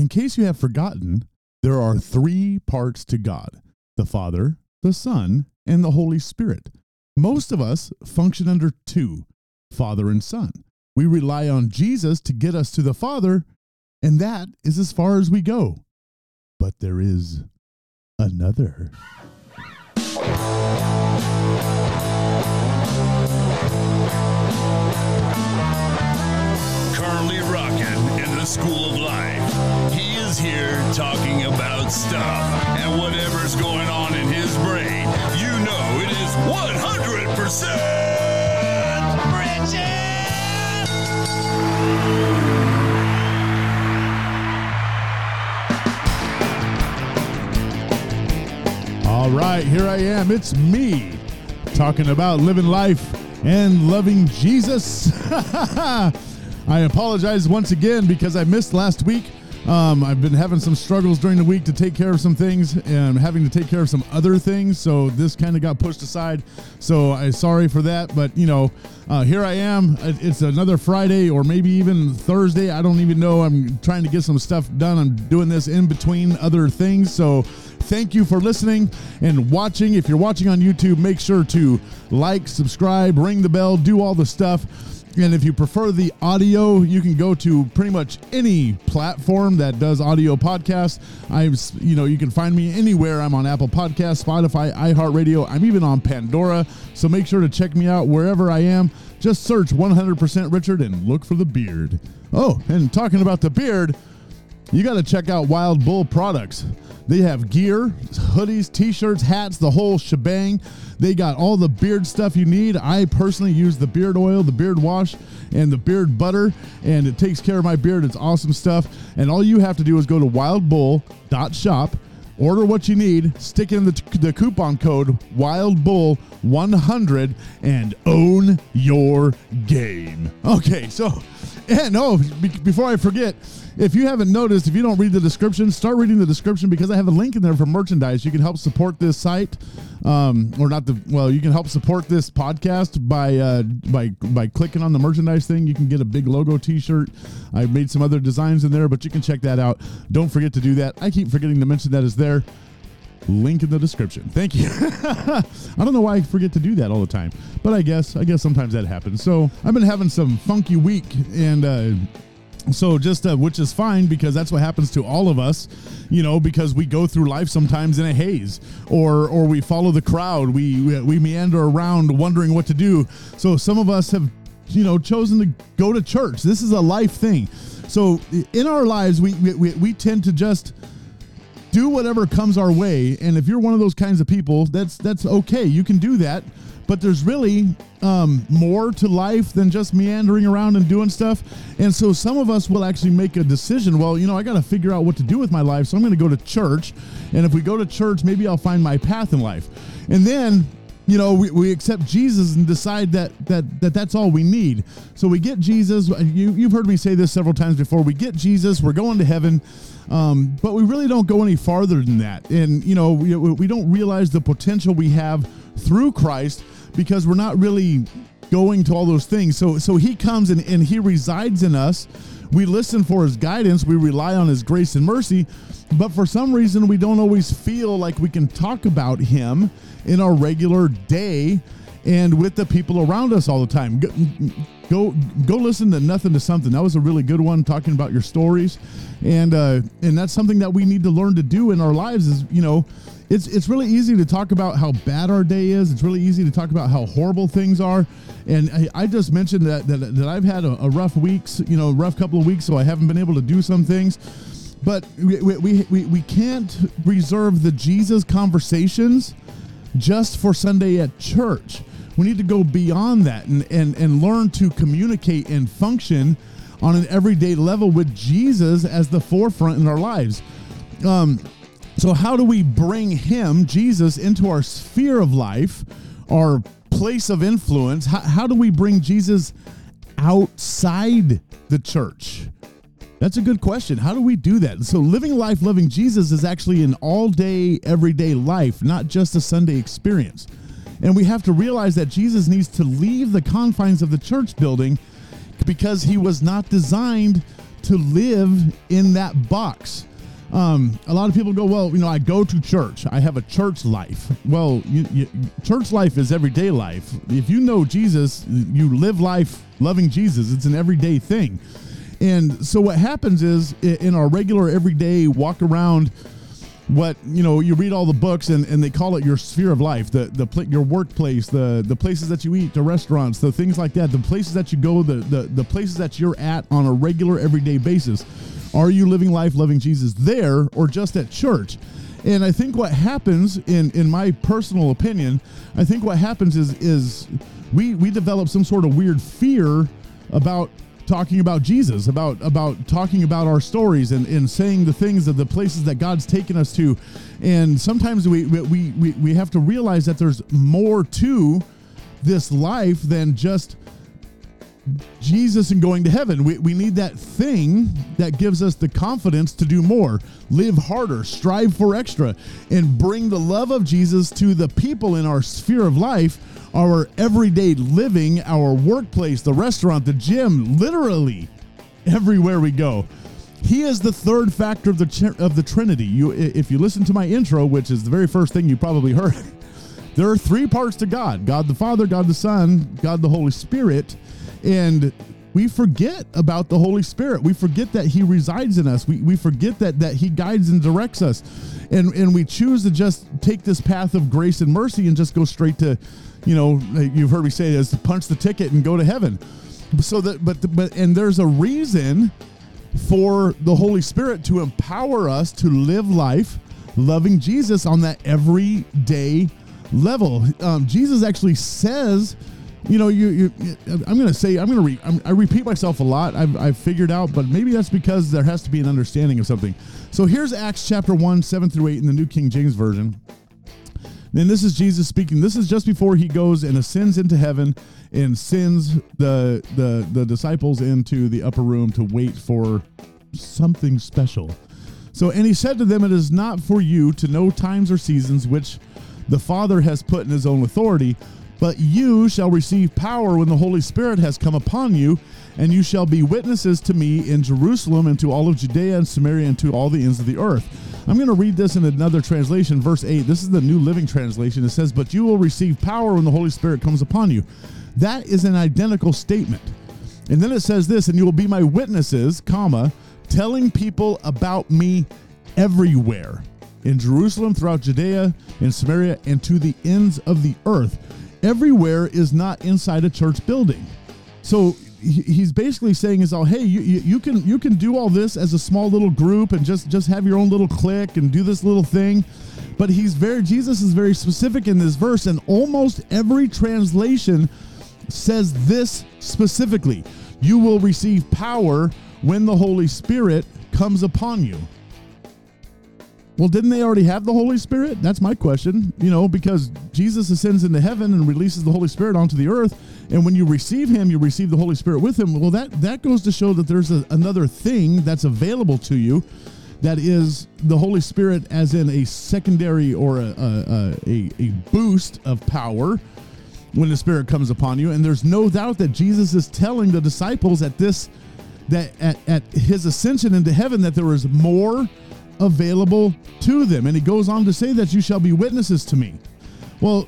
in case you have forgotten, there are three parts to God the Father, the Son, and the Holy Spirit. Most of us function under two Father and Son. We rely on Jesus to get us to the Father, and that is as far as we go. But there is another. Currently rocking the school of life. He is here talking about stuff and whatever's going on in his brain. You know it is 100% Richard! All right, here I am. It's me talking about living life and loving Jesus. I apologize once again because I missed last week. Um, I've been having some struggles during the week to take care of some things and having to take care of some other things. So this kind of got pushed aside. So I'm sorry for that. But, you know, uh, here I am. It's another Friday or maybe even Thursday. I don't even know. I'm trying to get some stuff done. I'm doing this in between other things. So thank you for listening and watching. If you're watching on YouTube, make sure to like, subscribe, ring the bell, do all the stuff. And if you prefer the audio, you can go to pretty much any platform that does audio podcasts. I'm, you know, you can find me anywhere. I'm on Apple Podcasts, Spotify, iHeartRadio. I'm even on Pandora. So make sure to check me out wherever I am. Just search 100% Richard and look for the beard. Oh, and talking about the beard, you got to check out Wild Bull products. They have gear, hoodies, t shirts, hats, the whole shebang. They got all the beard stuff you need. I personally use the beard oil, the beard wash, and the beard butter, and it takes care of my beard. It's awesome stuff. And all you have to do is go to wildbull.shop, order what you need, stick in the, the coupon code WildBull100, and own your game. Okay, so, and oh, be- before I forget, if you haven't noticed, if you don't read the description, start reading the description because I have a link in there for merchandise. You can help support this site, um, or not the well. You can help support this podcast by uh, by by clicking on the merchandise thing. You can get a big logo T-shirt. I made some other designs in there, but you can check that out. Don't forget to do that. I keep forgetting to mention that is there. Link in the description. Thank you. I don't know why I forget to do that all the time, but I guess I guess sometimes that happens. So I've been having some funky week and. Uh, so just uh, which is fine because that's what happens to all of us you know because we go through life sometimes in a haze or or we follow the crowd we we, we meander around wondering what to do so some of us have you know chosen to go to church this is a life thing so in our lives we we, we tend to just do whatever comes our way and if you're one of those kinds of people that's that's okay you can do that but there's really um, more to life than just meandering around and doing stuff. And so some of us will actually make a decision. Well, you know, I got to figure out what to do with my life, so I'm going to go to church. And if we go to church, maybe I'll find my path in life. And then you know we, we accept jesus and decide that that that that's all we need. So we get jesus. You, you've heard me say this several times before. We get jesus. We're going to heaven. Um, but we really don't go any farther than that. And you know we, we don't realize the potential we have through christ because we're not really going to all those things. So so he comes and, and he resides in us. We listen for his guidance, we rely on his grace and mercy, but for some reason we don't always feel like we can talk about him in our regular day and with the people around us all the time. Go, go go listen to nothing to something. That was a really good one talking about your stories. And uh and that's something that we need to learn to do in our lives is, you know, it's it's really easy to talk about how bad our day is. It's really easy to talk about how horrible things are. And I, I just mentioned that, that that I've had a, a rough weeks, you know, rough couple of weeks, so I haven't been able to do some things. But we, we, we, we can't reserve the Jesus conversations just for Sunday at church. We need to go beyond that and, and, and learn to communicate and function on an everyday level with Jesus as the forefront in our lives. Um, so, how do we bring Him, Jesus, into our sphere of life, our place of influence? How, how do we bring Jesus outside the church? That's a good question. How do we do that? So, living life, loving Jesus is actually an all day, everyday life, not just a Sunday experience. And we have to realize that Jesus needs to leave the confines of the church building because he was not designed to live in that box. Um, a lot of people go, well, you know, I go to church. I have a church life. Well, you, you, church life is everyday life. If you know Jesus, you live life loving Jesus. It's an everyday thing. And so what happens is in our regular everyday walk around what you know you read all the books and, and they call it your sphere of life the the pl- your workplace the the places that you eat the restaurants the things like that the places that you go the, the the places that you're at on a regular everyday basis. Are you living life loving jesus there or just at church? And i think what happens in in my personal opinion i think what happens is is we we develop some sort of weird fear about talking about Jesus, about about talking about our stories and, and saying the things of the places that God's taken us to. And sometimes we, we, we, we have to realize that there's more to this life than just Jesus and going to heaven. We, we need that thing that gives us the confidence to do more, live harder, strive for extra, and bring the love of Jesus to the people in our sphere of life our everyday living, our workplace, the restaurant, the gym, literally everywhere we go. He is the third factor of the of the Trinity. You, if you listen to my intro, which is the very first thing you probably heard, there are three parts to God: God the Father, God the Son, God the Holy Spirit, and we forget about the Holy Spirit. We forget that He resides in us. We, we forget that that He guides and directs us, and and we choose to just take this path of grace and mercy and just go straight to you know, you've heard me say is to punch the ticket and go to heaven. So that, but, but, and there's a reason for the Holy Spirit to empower us to live life loving Jesus on that everyday level. Um, Jesus actually says, you know, you, you I'm going to say, I'm going to, re, I'm, i repeat myself a lot. I've, I've figured out, but maybe that's because there has to be an understanding of something. So here's Acts chapter 1, 7 through 8 in the New King James Version. Then this is Jesus speaking. This is just before he goes and ascends into heaven and sends the the the disciples into the upper room to wait for something special. So and he said to them, It is not for you to know times or seasons which the Father has put in his own authority, but you shall receive power when the Holy Spirit has come upon you, and you shall be witnesses to me in Jerusalem and to all of Judea and Samaria and to all the ends of the earth. I'm going to read this in another translation, verse 8. This is the New Living Translation. It says, But you will receive power when the Holy Spirit comes upon you. That is an identical statement. And then it says this, and you will be my witnesses, comma, telling people about me everywhere in Jerusalem, throughout Judea, in Samaria, and to the ends of the earth. Everywhere is not inside a church building. So he's basically saying is all hey you, you, you can you can do all this as a small little group and just just have your own little clique and do this little thing. But he's very jesus is very specific in this verse and almost every translation says this specifically. You will receive power when the holy spirit comes upon you well, didn't they already have the Holy Spirit? That's my question. You know, because Jesus ascends into heaven and releases the Holy Spirit onto the earth, and when you receive Him, you receive the Holy Spirit with Him. Well, that that goes to show that there's a, another thing that's available to you, that is the Holy Spirit, as in a secondary or a a, a, a boost of power when the Spirit comes upon you. And there's no doubt that Jesus is telling the disciples at this that at, at His ascension into heaven that there is more available to them. And he goes on to say that you shall be witnesses to me. Well,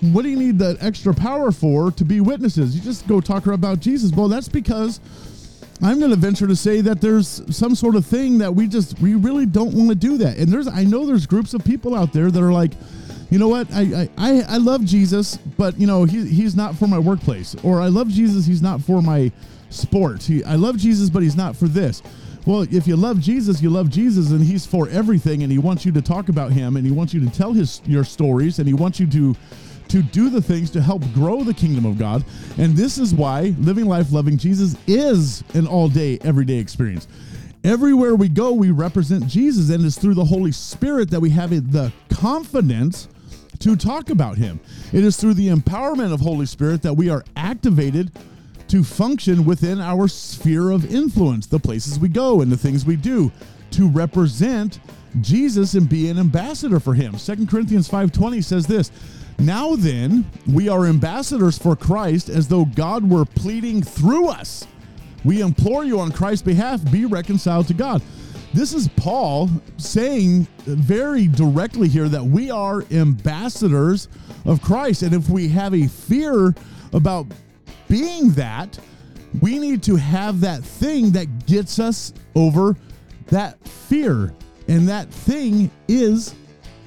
what do you need that extra power for to be witnesses? You just go talk about Jesus. Well, that's because I'm going to venture to say that there's some sort of thing that we just we really don't want to do that. And there's I know there's groups of people out there that are like, you know what, I I, I love Jesus, but you know he, he's not for my workplace, or I love Jesus, he's not for my sports. He I love Jesus, but he's not for this. Well, if you love Jesus, you love Jesus, and He's for everything, and He wants you to talk about Him, and He wants you to tell His your stories, and He wants you to to do the things to help grow the kingdom of God. And this is why living life loving Jesus is an all day, everyday experience. Everywhere we go, we represent Jesus, and it's through the Holy Spirit that we have the confidence to talk about Him. It is through the empowerment of Holy Spirit that we are activated to function within our sphere of influence, the places we go and the things we do, to represent Jesus and be an ambassador for him. Second Corinthians 5:20 says this, "Now then, we are ambassadors for Christ as though God were pleading through us." We implore you on Christ's behalf, be reconciled to God. This is Paul saying very directly here that we are ambassadors of Christ. And if we have a fear about being that, we need to have that thing that gets us over that fear. And that thing is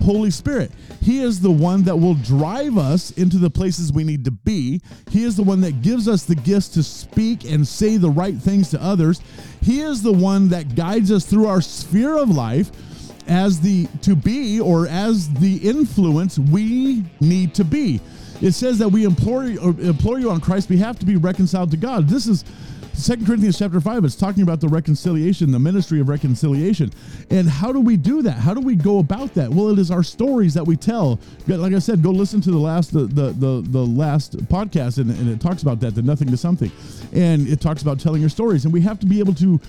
Holy Spirit. He is the one that will drive us into the places we need to be. He is the one that gives us the gifts to speak and say the right things to others. He is the one that guides us through our sphere of life as the to be or as the influence we need to be. It says that we implore you, uh, implore you on Christ's behalf to be reconciled to God. This is Second Corinthians chapter 5, it's talking about the reconciliation, the ministry of reconciliation. And how do we do that? How do we go about that? Well, it is our stories that we tell. Like I said, go listen to the last the the the, the last podcast and, and it talks about that, the nothing to something. And it talks about telling your stories. And we have to be able to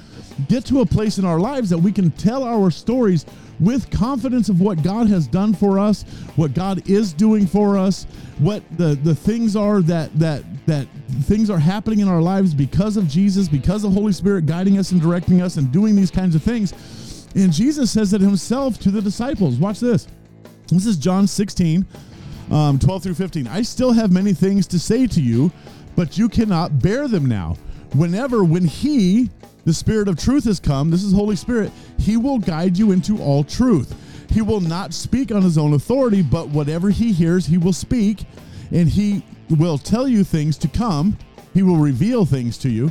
get to a place in our lives that we can tell our stories with confidence of what God has done for us, what God is doing for us, what the, the things are that that that things are happening in our lives because of Jesus, because of Holy Spirit guiding us and directing us and doing these kinds of things. And Jesus says it himself to the disciples. Watch this. This is John 16, um, 12 through 15. I still have many things to say to you, but you cannot bear them now. Whenever, when He, the Spirit of truth, has come, this is Holy Spirit, He will guide you into all truth. He will not speak on His own authority, but whatever He hears, He will speak, and He will tell you things to come. He will reveal things to you.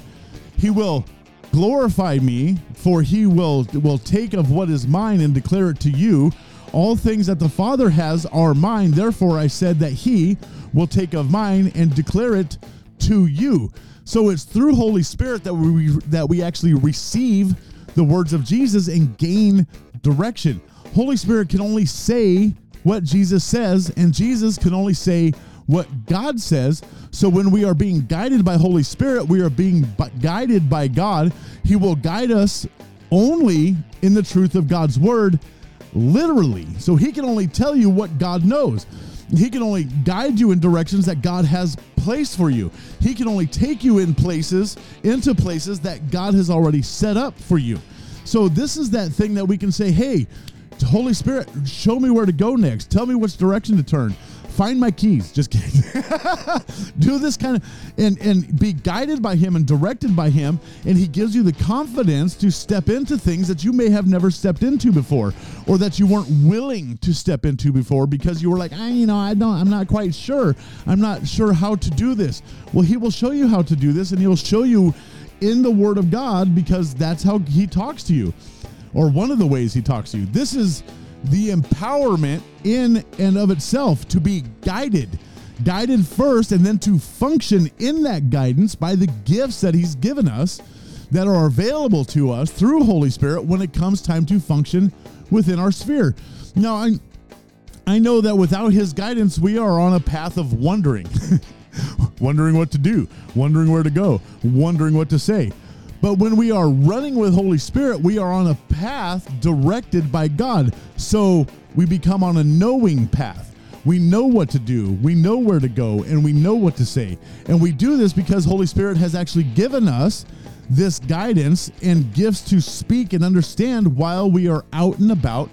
He will glorify me, for he will will take of what is mine and declare it to you. All things that the Father has are mine. Therefore I said that he will take of mine and declare it to you. So it's through Holy Spirit that we that we actually receive the words of Jesus and gain direction. Holy Spirit can only say what Jesus says, and Jesus can only say what God says. So when we are being guided by Holy Spirit, we are being guided by God. He will guide us only in the truth of God's word, literally. So he can only tell you what God knows. He can only guide you in directions that God has placed for you. He can only take you in places, into places that God has already set up for you. So this is that thing that we can say, hey, Holy Spirit, show me where to go next. Tell me which direction to turn find my keys. Just kidding. Do this kind of and and be guided by him and directed by him, and he gives you the confidence to step into things that you may have never stepped into before, or that you weren't willing to step into before because you were like, I, you know, I don't, I'm not quite sure. I'm not sure how to do this. Well, he will show you how to do this, and he'll show you in the Word of God because that's how he talks to you, or one of the ways he talks to you. This is the empowerment in and of itself to be guided guided first and then to function in that guidance by the gifts that he's given us that are available to us through Holy Spirit when it comes time to function within our sphere. Now, I I know that without his guidance we are on a path of wondering. wondering what to do, wondering where to go, wondering what to say. But when we are running with Holy Spirit, we are on a path directed by God. So we become on a knowing path. We know what to do, we know where to go, and we know what to say. And we do this because Holy Spirit has actually given us this guidance and gifts to speak and understand while we are out and about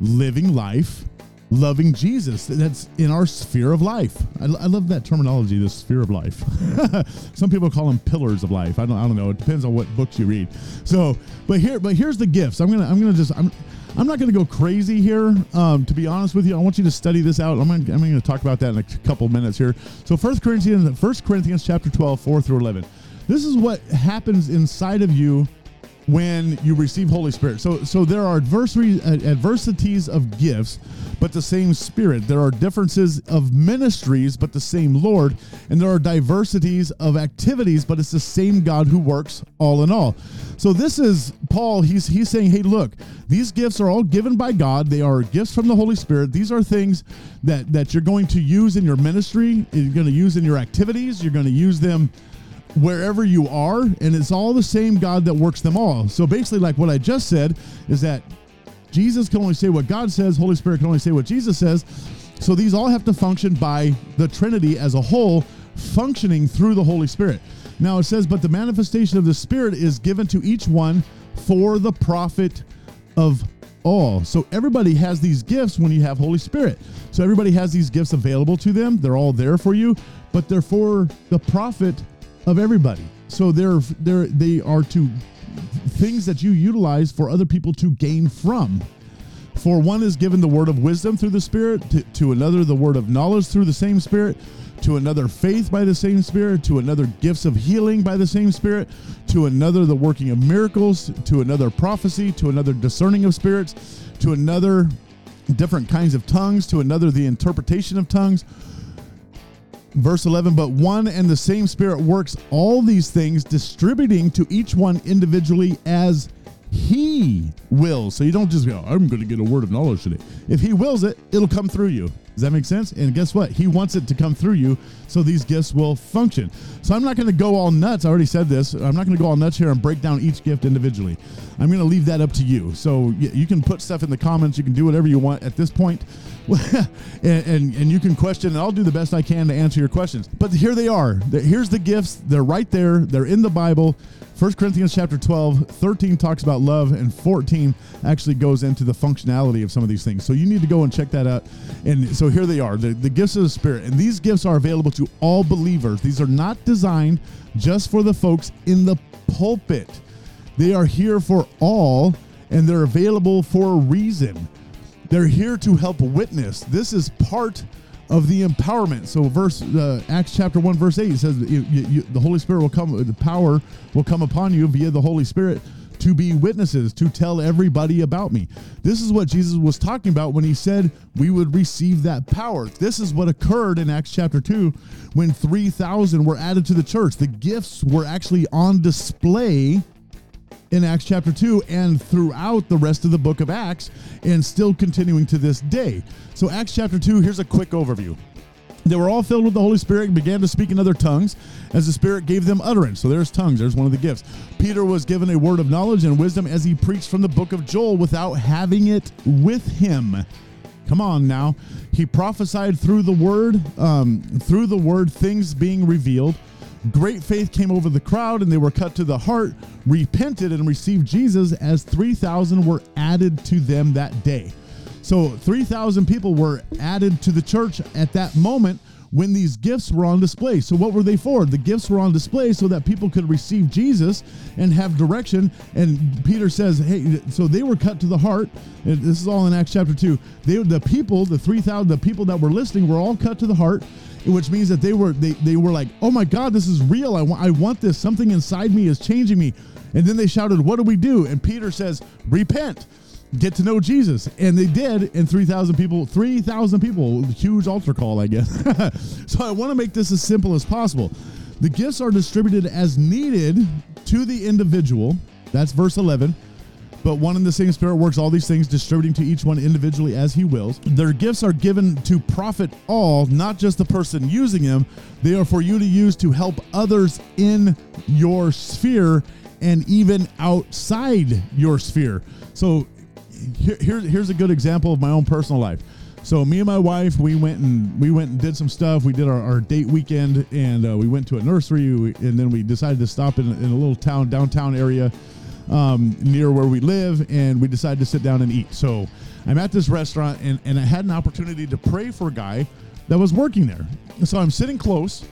living life loving Jesus. That's in our sphere of life. I, I love that terminology, the sphere of life. Some people call them pillars of life. I don't, I don't know. It depends on what books you read. So, but here, but here's the gifts. I'm gonna, I'm gonna just, I'm, I'm not gonna go crazy here. Um, to be honest with you, I want you to study this out. I'm gonna, I'm gonna talk about that in a couple minutes here. So, First Corinthians, First Corinthians chapter 12, 4 through 11. This is what happens inside of you when you receive Holy Spirit. So so there are adversary, uh, adversities of gifts, but the same Spirit. There are differences of ministries, but the same Lord, and there are diversities of activities, but it's the same God who works all in all. So this is Paul. He's he's saying, hey, look, these gifts are all given by God. They are gifts from the Holy Spirit. These are things that that you're going to use in your ministry. You're going to use in your activities. You're going to use them wherever you are, and it's all the same God that works them all. So basically, like what I just said, is that Jesus can only say what God says, Holy Spirit can only say what Jesus says. So these all have to function by the Trinity as a whole, functioning through the Holy Spirit. Now it says, but the manifestation of the Spirit is given to each one for the profit of all. So everybody has these gifts when you have Holy Spirit. So everybody has these gifts available to them. They're all there for you, but they're for the profit of everybody. So they're they're they are to things that you utilize for other people to gain from. For one is given the word of wisdom through the Spirit, to, to another the word of knowledge through the same Spirit, to another faith by the same Spirit, to another gifts of healing by the same Spirit, to another the working of miracles, to another prophecy, to another discerning of spirits, to another different kinds of tongues, to another the interpretation of tongues. Verse 11, but one and the same Spirit works all these things, distributing to each one individually as he wills. So you don't just go, I'm going to get a word of knowledge today. If he wills it, it'll come through you. Does that make sense? And guess what? He wants it to come through you so these gifts will function. So I'm not going to go all nuts. I already said this. I'm not going to go all nuts here and break down each gift individually. I'm going to leave that up to you. So you can put stuff in the comments. You can do whatever you want at this point. and, and, and you can question, and I'll do the best I can to answer your questions. But here they are. Here's the gifts. They're right there. They're in the Bible. 1 Corinthians chapter 12, 13 talks about love, and 14 actually goes into the functionality of some of these things. So you need to go and check that out. And so here they are the, the gifts of the Spirit. And these gifts are available to all believers. These are not designed just for the folks in the pulpit, they are here for all, and they're available for a reason. They're here to help witness. This is part of the empowerment. So, verse uh, Acts chapter one, verse eight says, you, you, "The Holy Spirit will come. The power will come upon you via the Holy Spirit." To be witnesses, to tell everybody about me. This is what Jesus was talking about when he said we would receive that power. This is what occurred in Acts chapter 2 when 3,000 were added to the church. The gifts were actually on display in Acts chapter 2 and throughout the rest of the book of Acts and still continuing to this day. So, Acts chapter 2, here's a quick overview. They were all filled with the Holy Spirit and began to speak in other tongues as the Spirit gave them utterance. So there's tongues, there's one of the gifts. Peter was given a word of knowledge and wisdom as he preached from the book of Joel without having it with him. Come on now. He prophesied through the word, um, through the word, things being revealed. Great faith came over the crowd, and they were cut to the heart, repented, and received Jesus as 3,000 were added to them that day. So 3,000 people were added to the church at that moment when these gifts were on display. So, what were they for? The gifts were on display so that people could receive Jesus and have direction. And Peter says, Hey, so they were cut to the heart. And this is all in Acts chapter 2. They, the people, the 3,000, the people that were listening were all cut to the heart which means that they were they, they were like oh my god this is real I want I want this something inside me is changing me and then they shouted what do we do and Peter says repent get to know Jesus. And they did, and 3,000 people, 3,000 people, huge altar call, I guess. so I want to make this as simple as possible. The gifts are distributed as needed to the individual. That's verse 11. But one and the same Spirit works all these things, distributing to each one individually as He wills. Their gifts are given to profit all, not just the person using them. They are for you to use to help others in your sphere and even outside your sphere. So here, here, here's a good example of my own personal life. So me and my wife, we went and we went and did some stuff. We did our, our date weekend, and uh, we went to a nursery, and then we decided to stop in, in a little town downtown area um, near where we live, and we decided to sit down and eat. So I'm at this restaurant, and, and I had an opportunity to pray for a guy that was working there. So I'm sitting close,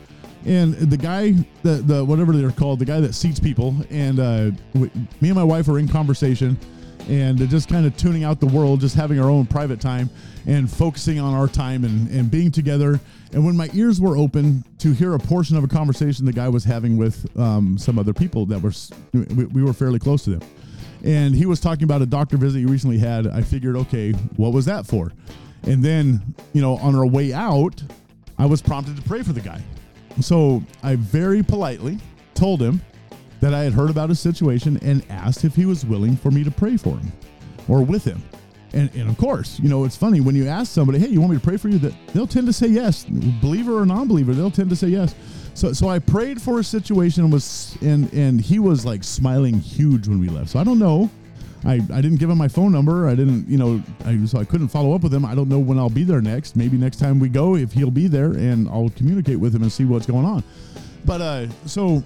and the guy, the the whatever they're called, the guy that seats people, and uh, we, me and my wife are in conversation and just kind of tuning out the world, just having our own private time and focusing on our time and, and being together. And when my ears were open to hear a portion of a conversation the guy was having with um, some other people that were, we, we were fairly close to them. And he was talking about a doctor visit he recently had. I figured, okay, what was that for? And then, you know, on our way out, I was prompted to pray for the guy. So I very politely told him that I had heard about his situation and asked if he was willing for me to pray for him or with him. And, and of course, you know, it's funny when you ask somebody, hey, you want me to pray for you? That they'll tend to say yes. Believer or non believer, they'll tend to say yes. So, so I prayed for his situation and was and and he was like smiling huge when we left. So I don't know. I, I didn't give him my phone number. I didn't, you know, I, so I couldn't follow up with him. I don't know when I'll be there next. Maybe next time we go, if he'll be there, and I'll communicate with him and see what's going on. But uh, so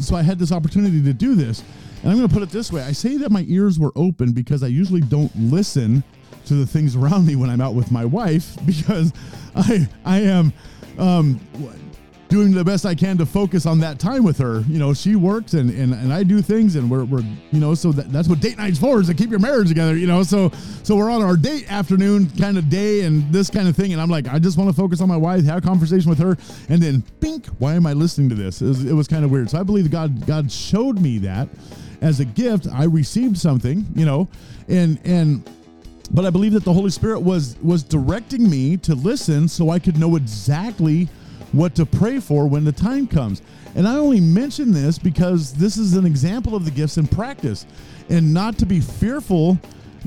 so I had this opportunity to do this. And I'm going to put it this way I say that my ears were open because I usually don't listen to the things around me when I'm out with my wife because I, I am. Um, doing the best I can to focus on that time with her. You know, she works and, and, and I do things and we're, we're you know, so that, that's what date night's for is to keep your marriage together, you know. So so we're on our date afternoon kind of day and this kind of thing. And I'm like, I just want to focus on my wife, have a conversation with her, and then bink, why am I listening to this? It was, it was kind of weird. So I believe God God showed me that as a gift. I received something, you know, and and but I believe that the Holy Spirit was was directing me to listen so I could know exactly what to pray for when the time comes. And I only mention this because this is an example of the gifts in practice and not to be fearful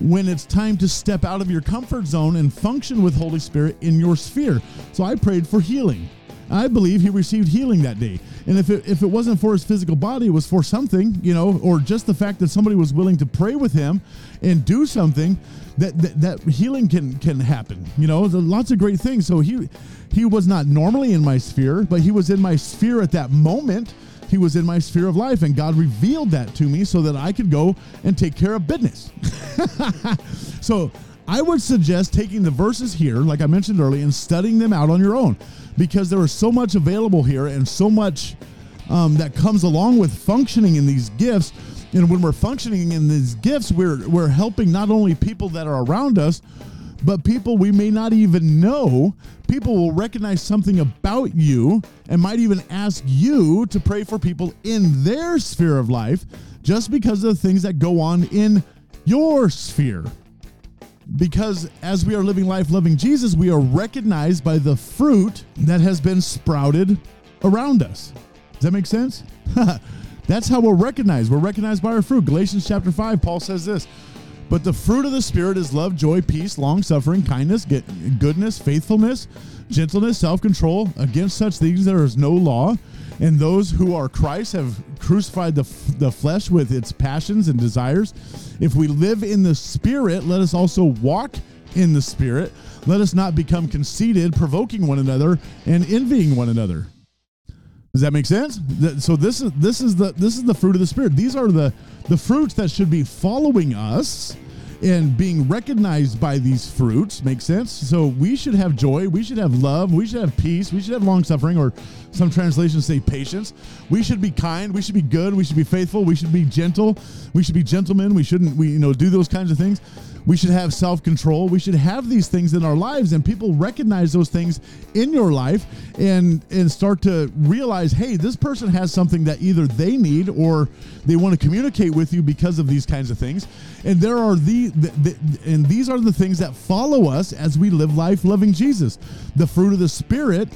when it's time to step out of your comfort zone and function with Holy Spirit in your sphere. So I prayed for healing. I believe he received healing that day. And if it, if it wasn't for his physical body, it was for something, you know, or just the fact that somebody was willing to pray with him and do something that that, that healing can can happen. You know, lots of great things. So he he was not normally in my sphere, but he was in my sphere at that moment. He was in my sphere of life, and God revealed that to me so that I could go and take care of business. so I would suggest taking the verses here, like I mentioned earlier, and studying them out on your own because there is so much available here and so much um, that comes along with functioning in these gifts. And when we're functioning in these gifts, we're we're helping not only people that are around us, but people we may not even know. People will recognize something about you and might even ask you to pray for people in their sphere of life just because of the things that go on in your sphere because as we are living life loving Jesus, we are recognized by the fruit that has been sprouted around us. Does that make sense? That's how we're recognized. We're recognized by our fruit. Galatians chapter 5, Paul says this But the fruit of the Spirit is love, joy, peace, long suffering, kindness, goodness, faithfulness, gentleness, self control. Against such things there is no law. And those who are Christ have crucified the, the flesh with its passions and desires. If we live in the Spirit, let us also walk in the Spirit. Let us not become conceited, provoking one another and envying one another. Does that make sense? So this is this is the this is the fruit of the spirit. These are the the fruits that should be following us and being recognized by these fruits makes sense. So we should have joy, we should have love, we should have peace, we should have long suffering, or some translations say patience. We should be kind, we should be good, we should be faithful, we should be gentle, we should be gentlemen. We shouldn't we you know do those kinds of things. We should have self control. We should have these things in our lives, and people recognize those things in your life and and start to realize, hey, this person has something that either they need or they want to communicate with you because of these kinds of things. And there are the, the, the and these are the things that follow us as we live life loving Jesus. The fruit of the Spirit,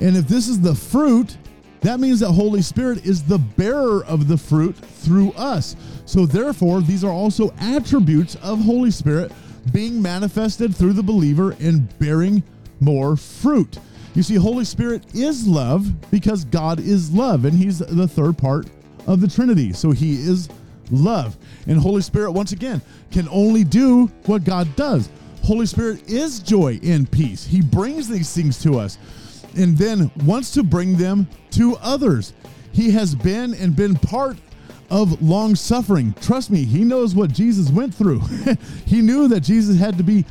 and if this is the fruit, that means that Holy Spirit is the bearer of the fruit through us. So therefore, these are also attributes of Holy Spirit being manifested through the believer and bearing more fruit. You see, Holy Spirit is love because God is love, and He's the third part of the Trinity. So He is love. And Holy Spirit, once again, can only do what God does. Holy Spirit is joy and peace. He brings these things to us and then wants to bring them to others. He has been and been part of long suffering. Trust me, he knows what Jesus went through. he knew that Jesus had to be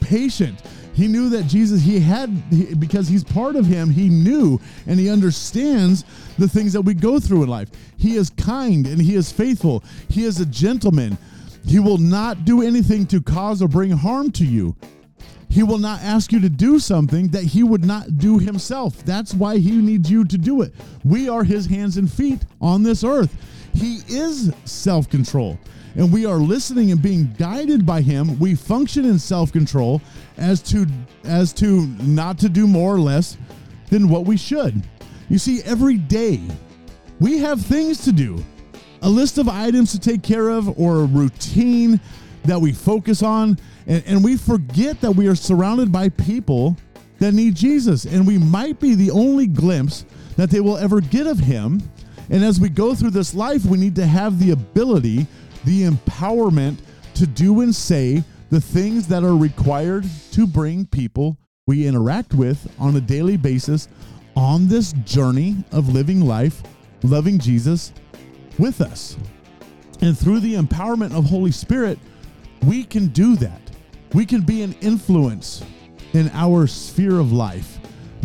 patient. He knew that Jesus, he had, because he's part of him, he knew and he understands the things that we go through in life. He is kind and he is faithful. He is a gentleman. He will not do anything to cause or bring harm to you. He will not ask you to do something that he would not do himself. That's why he needs you to do it. We are his hands and feet on this earth. He is self control. And we are listening and being guided by him. We function in self control as to as to not to do more or less than what we should. You see, every day we have things to do, a list of items to take care of, or a routine that we focus on. And, and we forget that we are surrounded by people that need Jesus. And we might be the only glimpse that they will ever get of him. And as we go through this life, we need to have the ability, the empowerment to do and say the things that are required to bring people we interact with on a daily basis on this journey of living life loving Jesus with us. And through the empowerment of Holy Spirit, we can do that. We can be an influence in our sphere of life,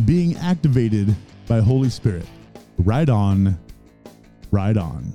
being activated by Holy Spirit. Right on, right on.